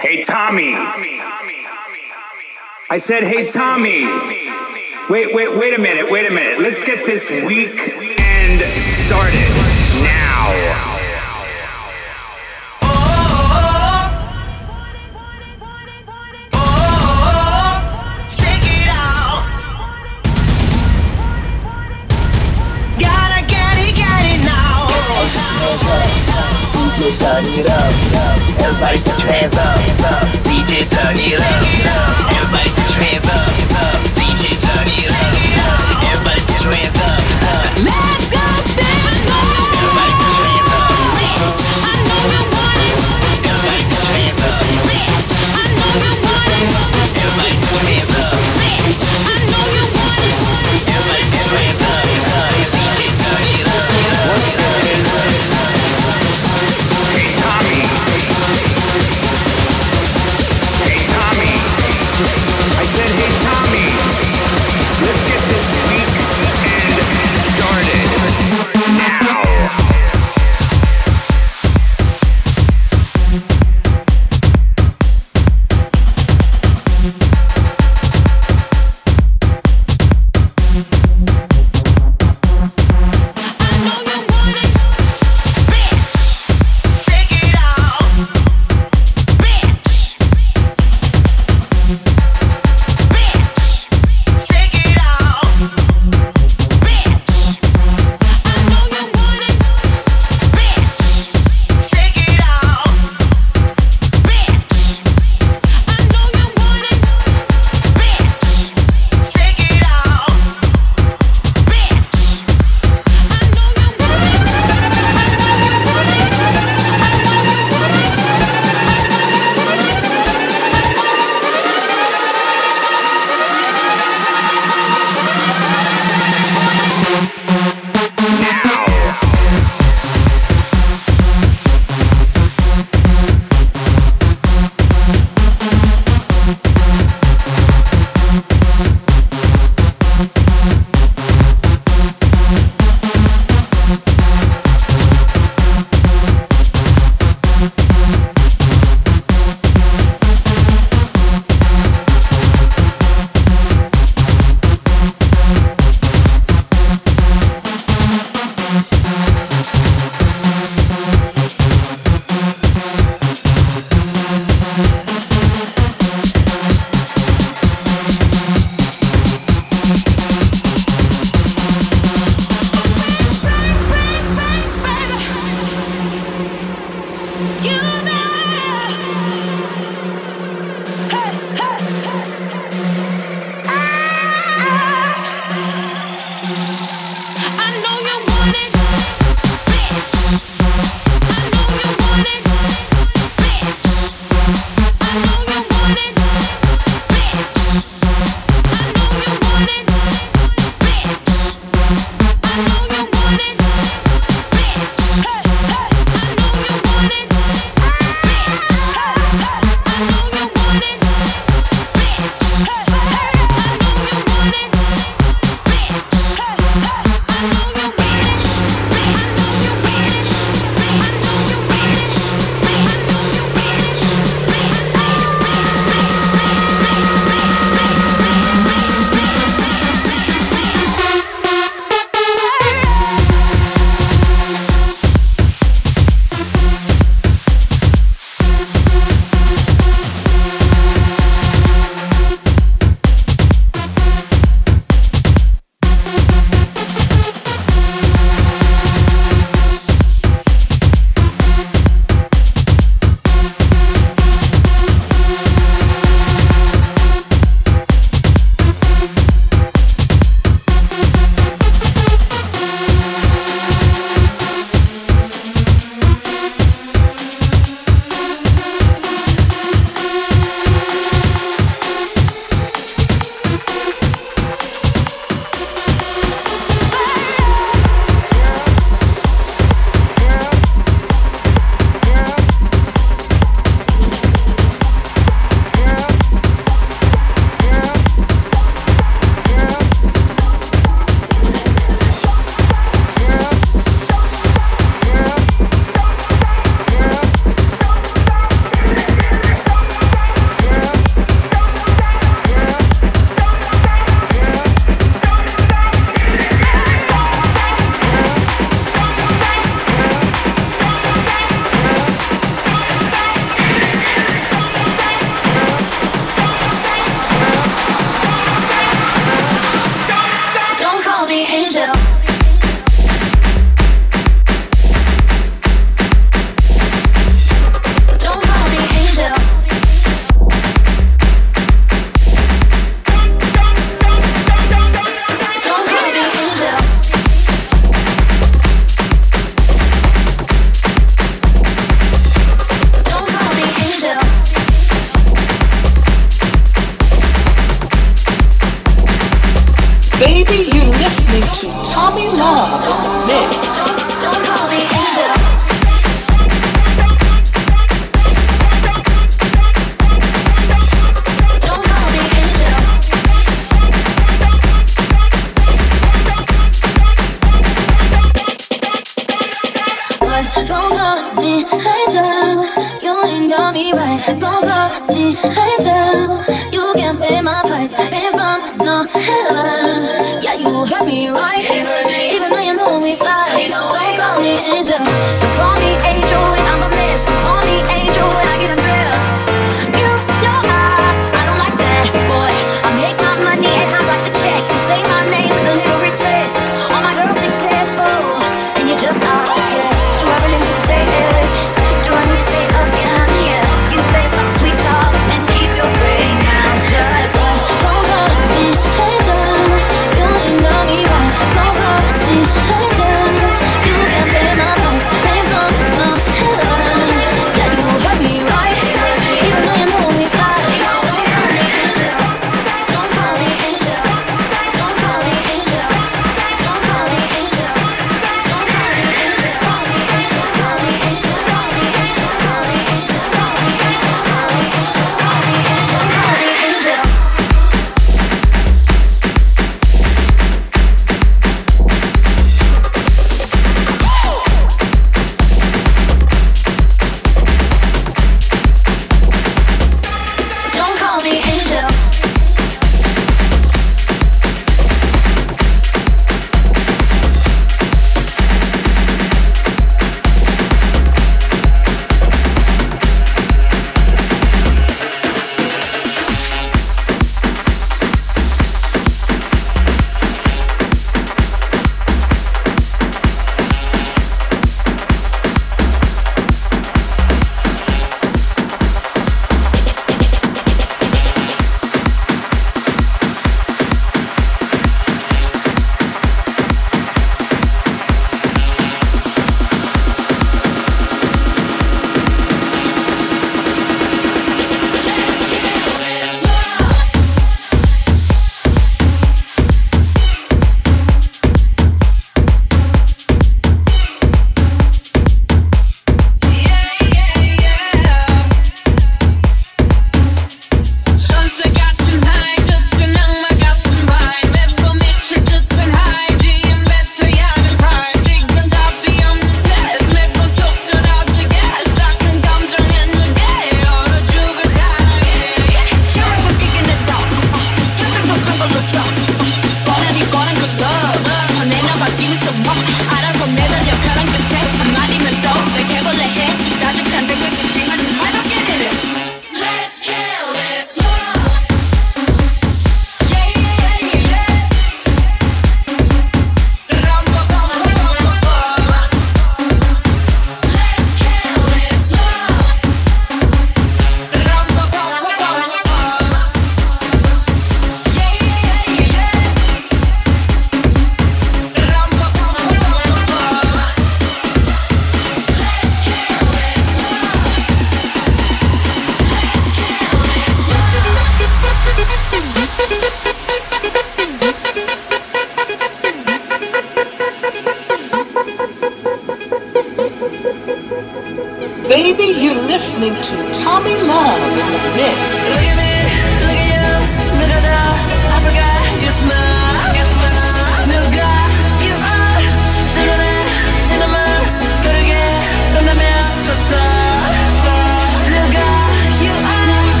Hey, Tommy. I said, hey, Tommy. Wait, wait, wait a minute, wait a minute. Let's get this weekend started now. like travel digital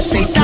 las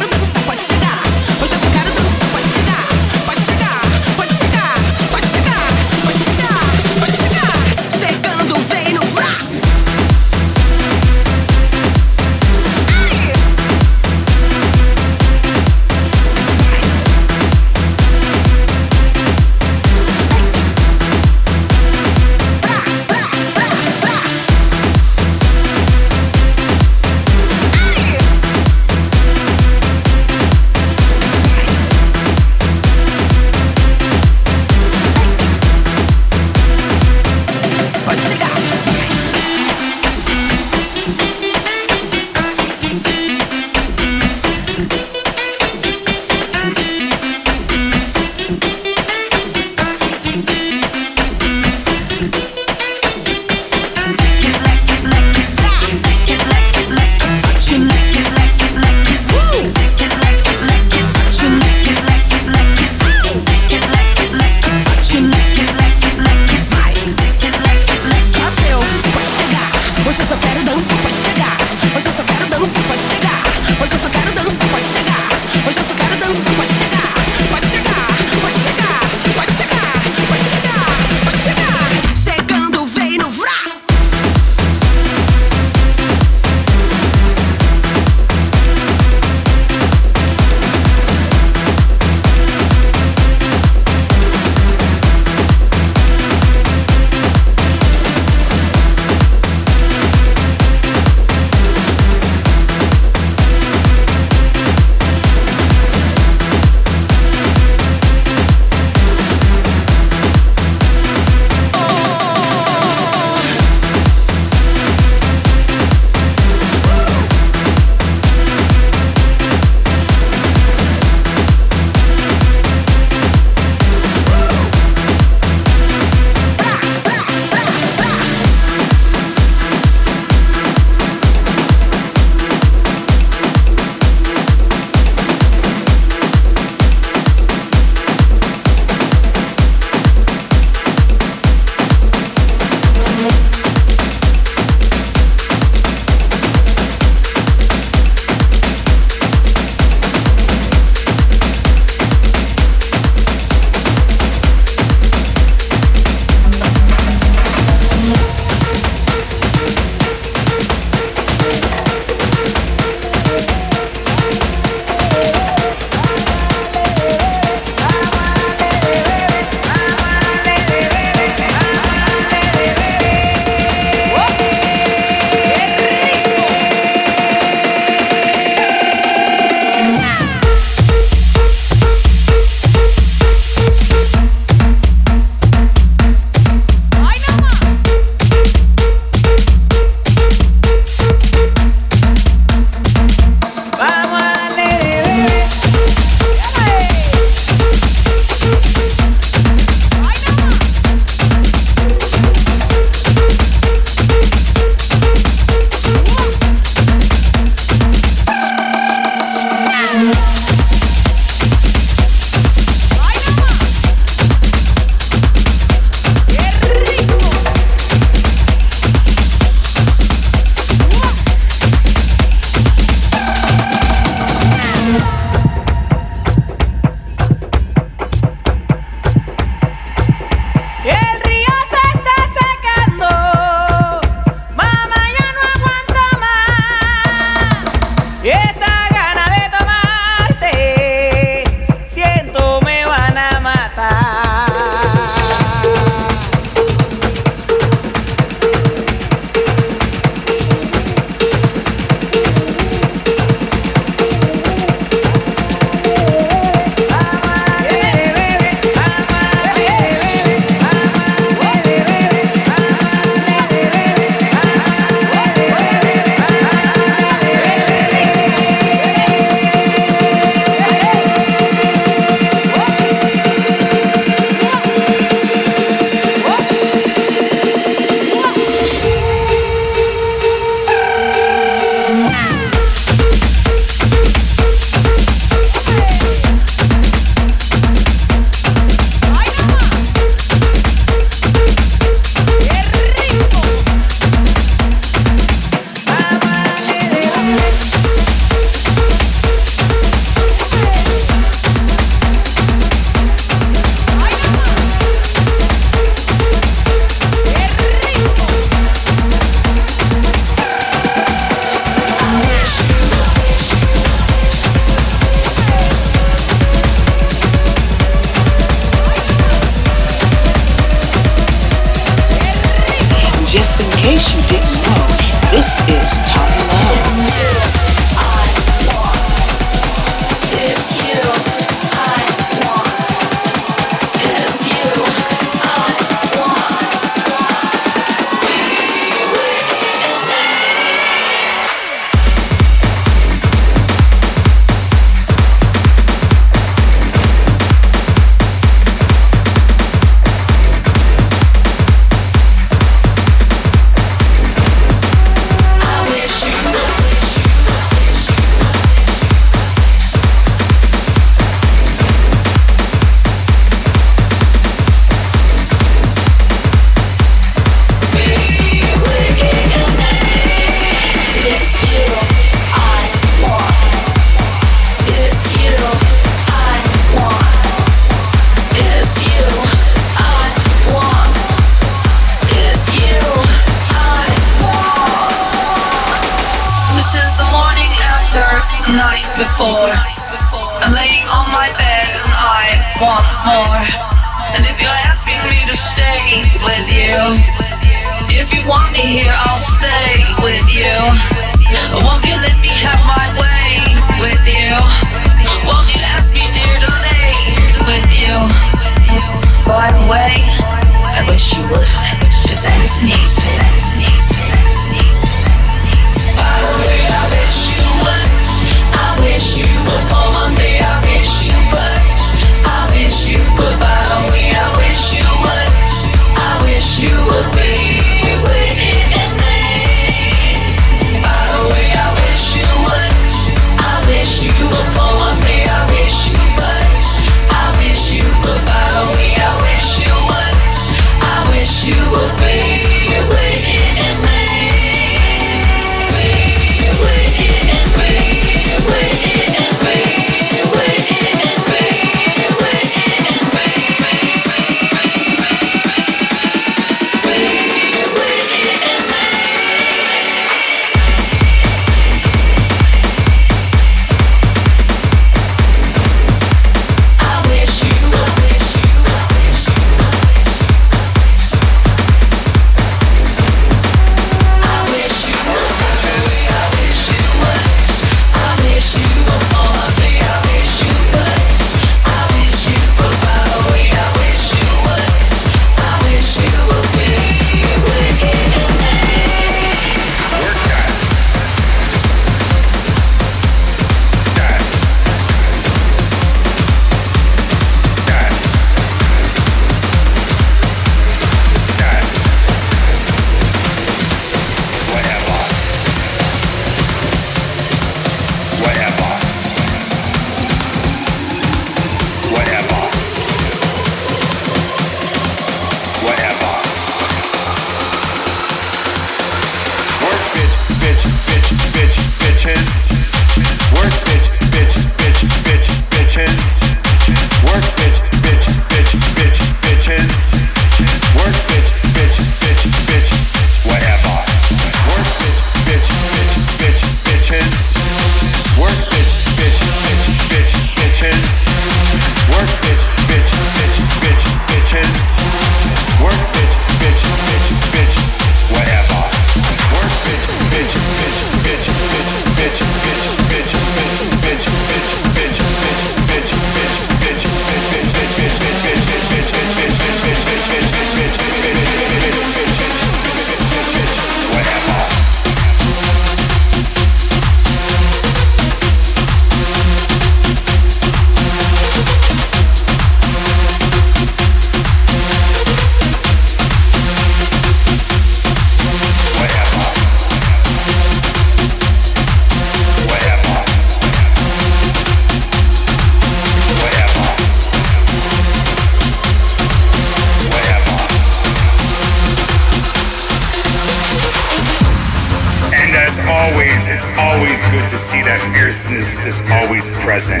always, it's always good to see that fierceness is always present.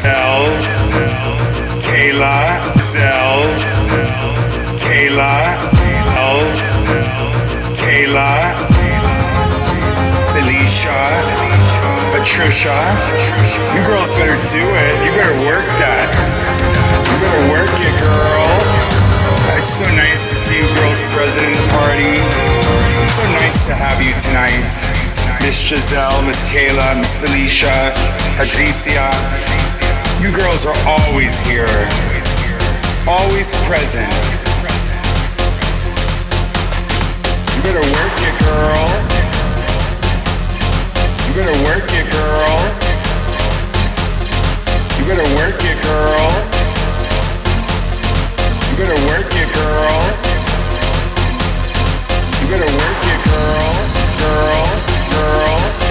Zell, Kayla, Zell, Kayla, L, Kayla, Felicia, Patricia. You girls better do it. You better work that. You better work it, girl. It's so nice to see you girls present in the party. So nice to have you tonight. Miss Giselle, Miss Kayla, Miss Felicia, Patricia. You girls are always here, always present. You better work it, girl. You better work it, girl. You better work it, girl. You better work it, girl. You better work it, girl, girl girl.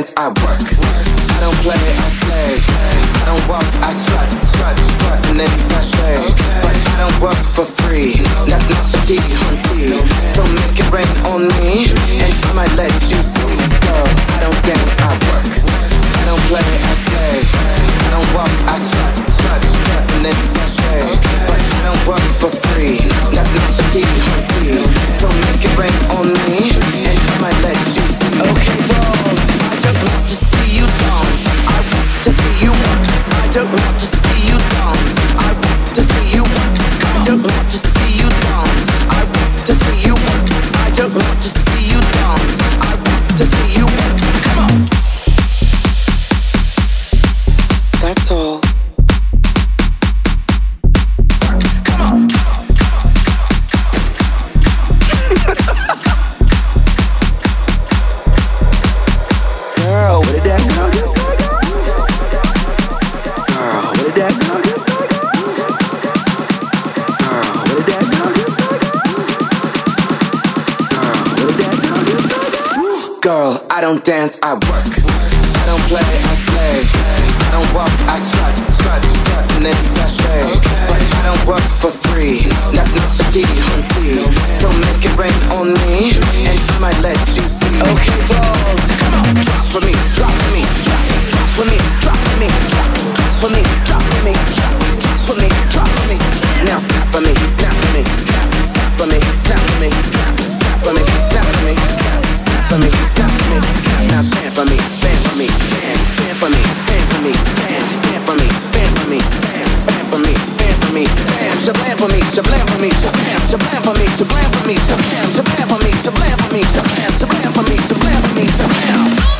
dance, I for me, shabam, shabam for me, shabam for me, shabam, shabam for me, shabam for me, shabam, shabam for me, shabam for me, shabam.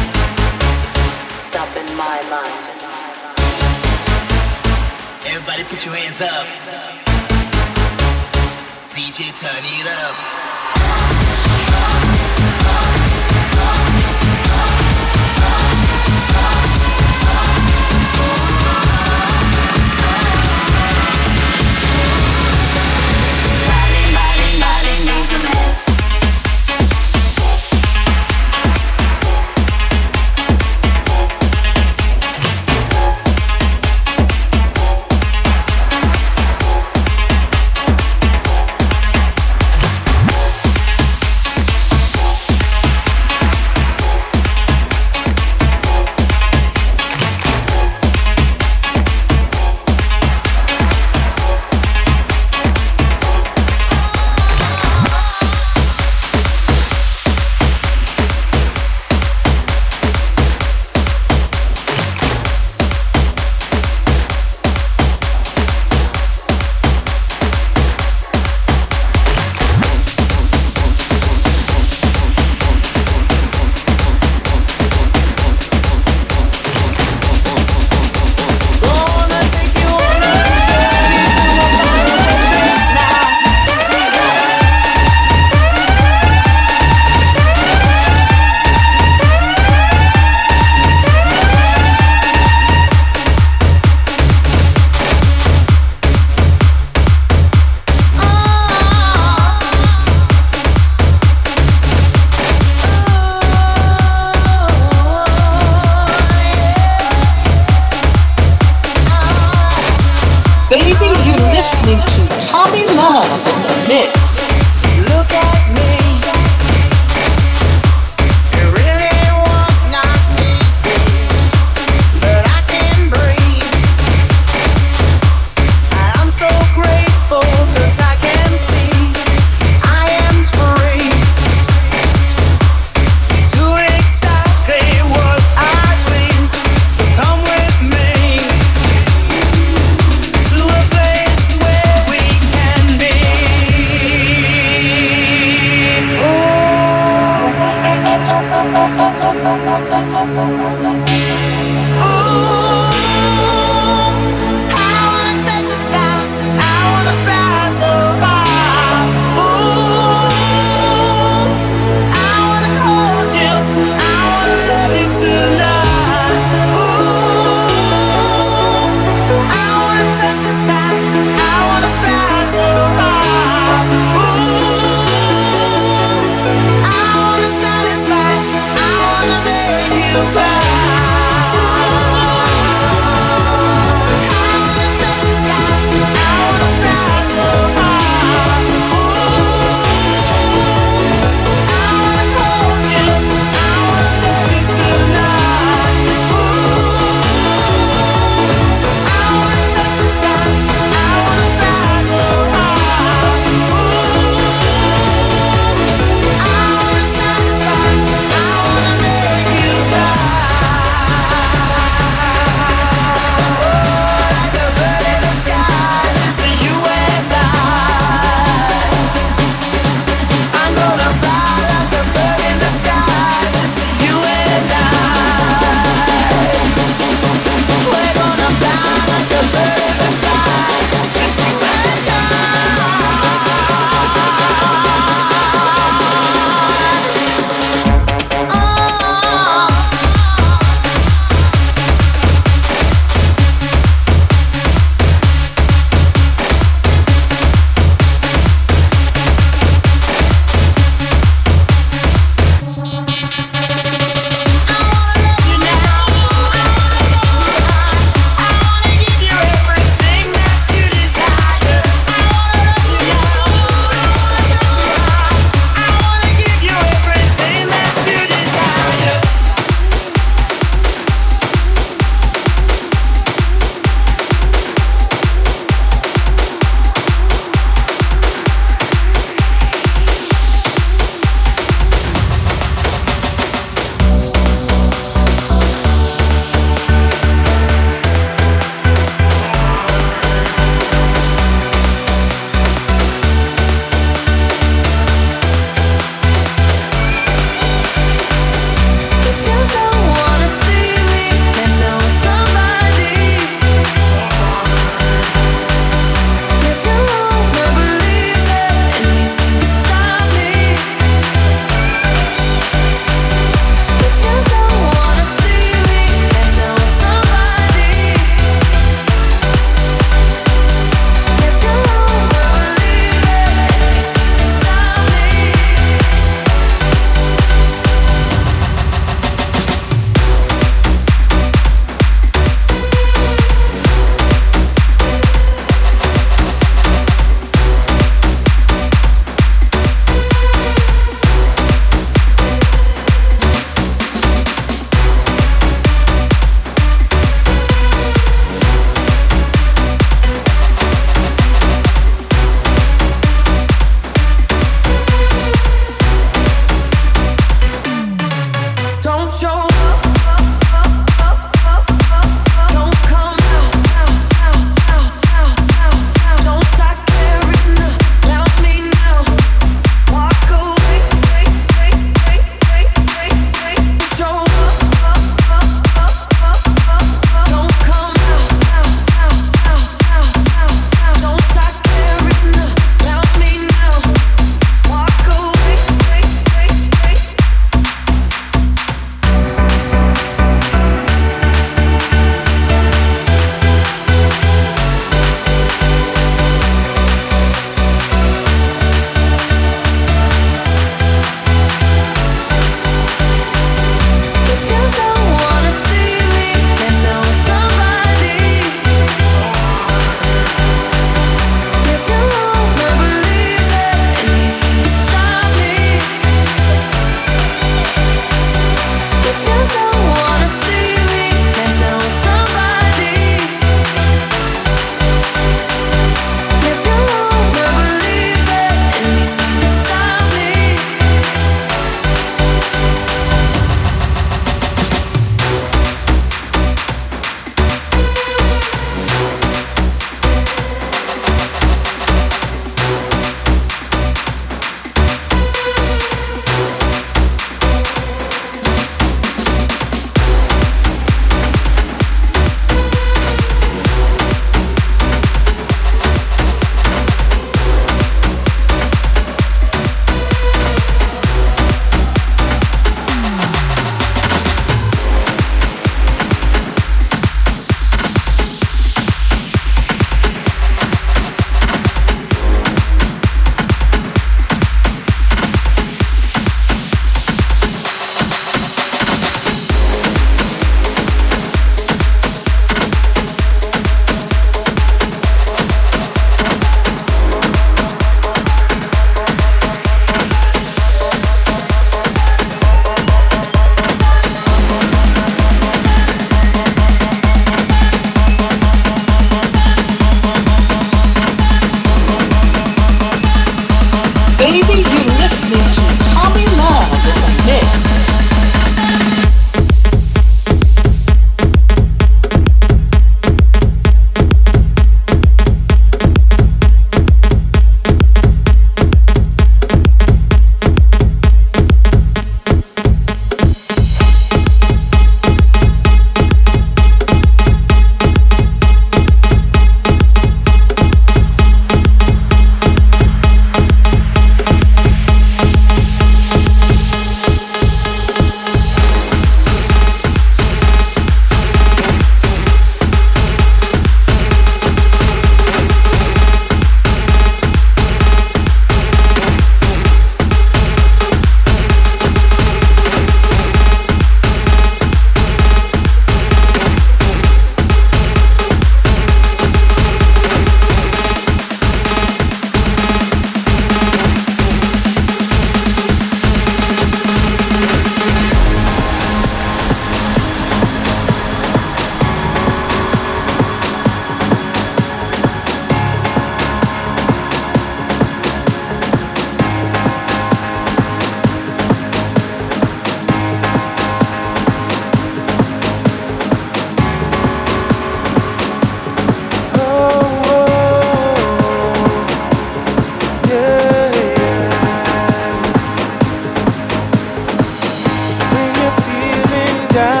가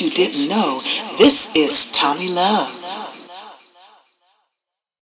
you didn't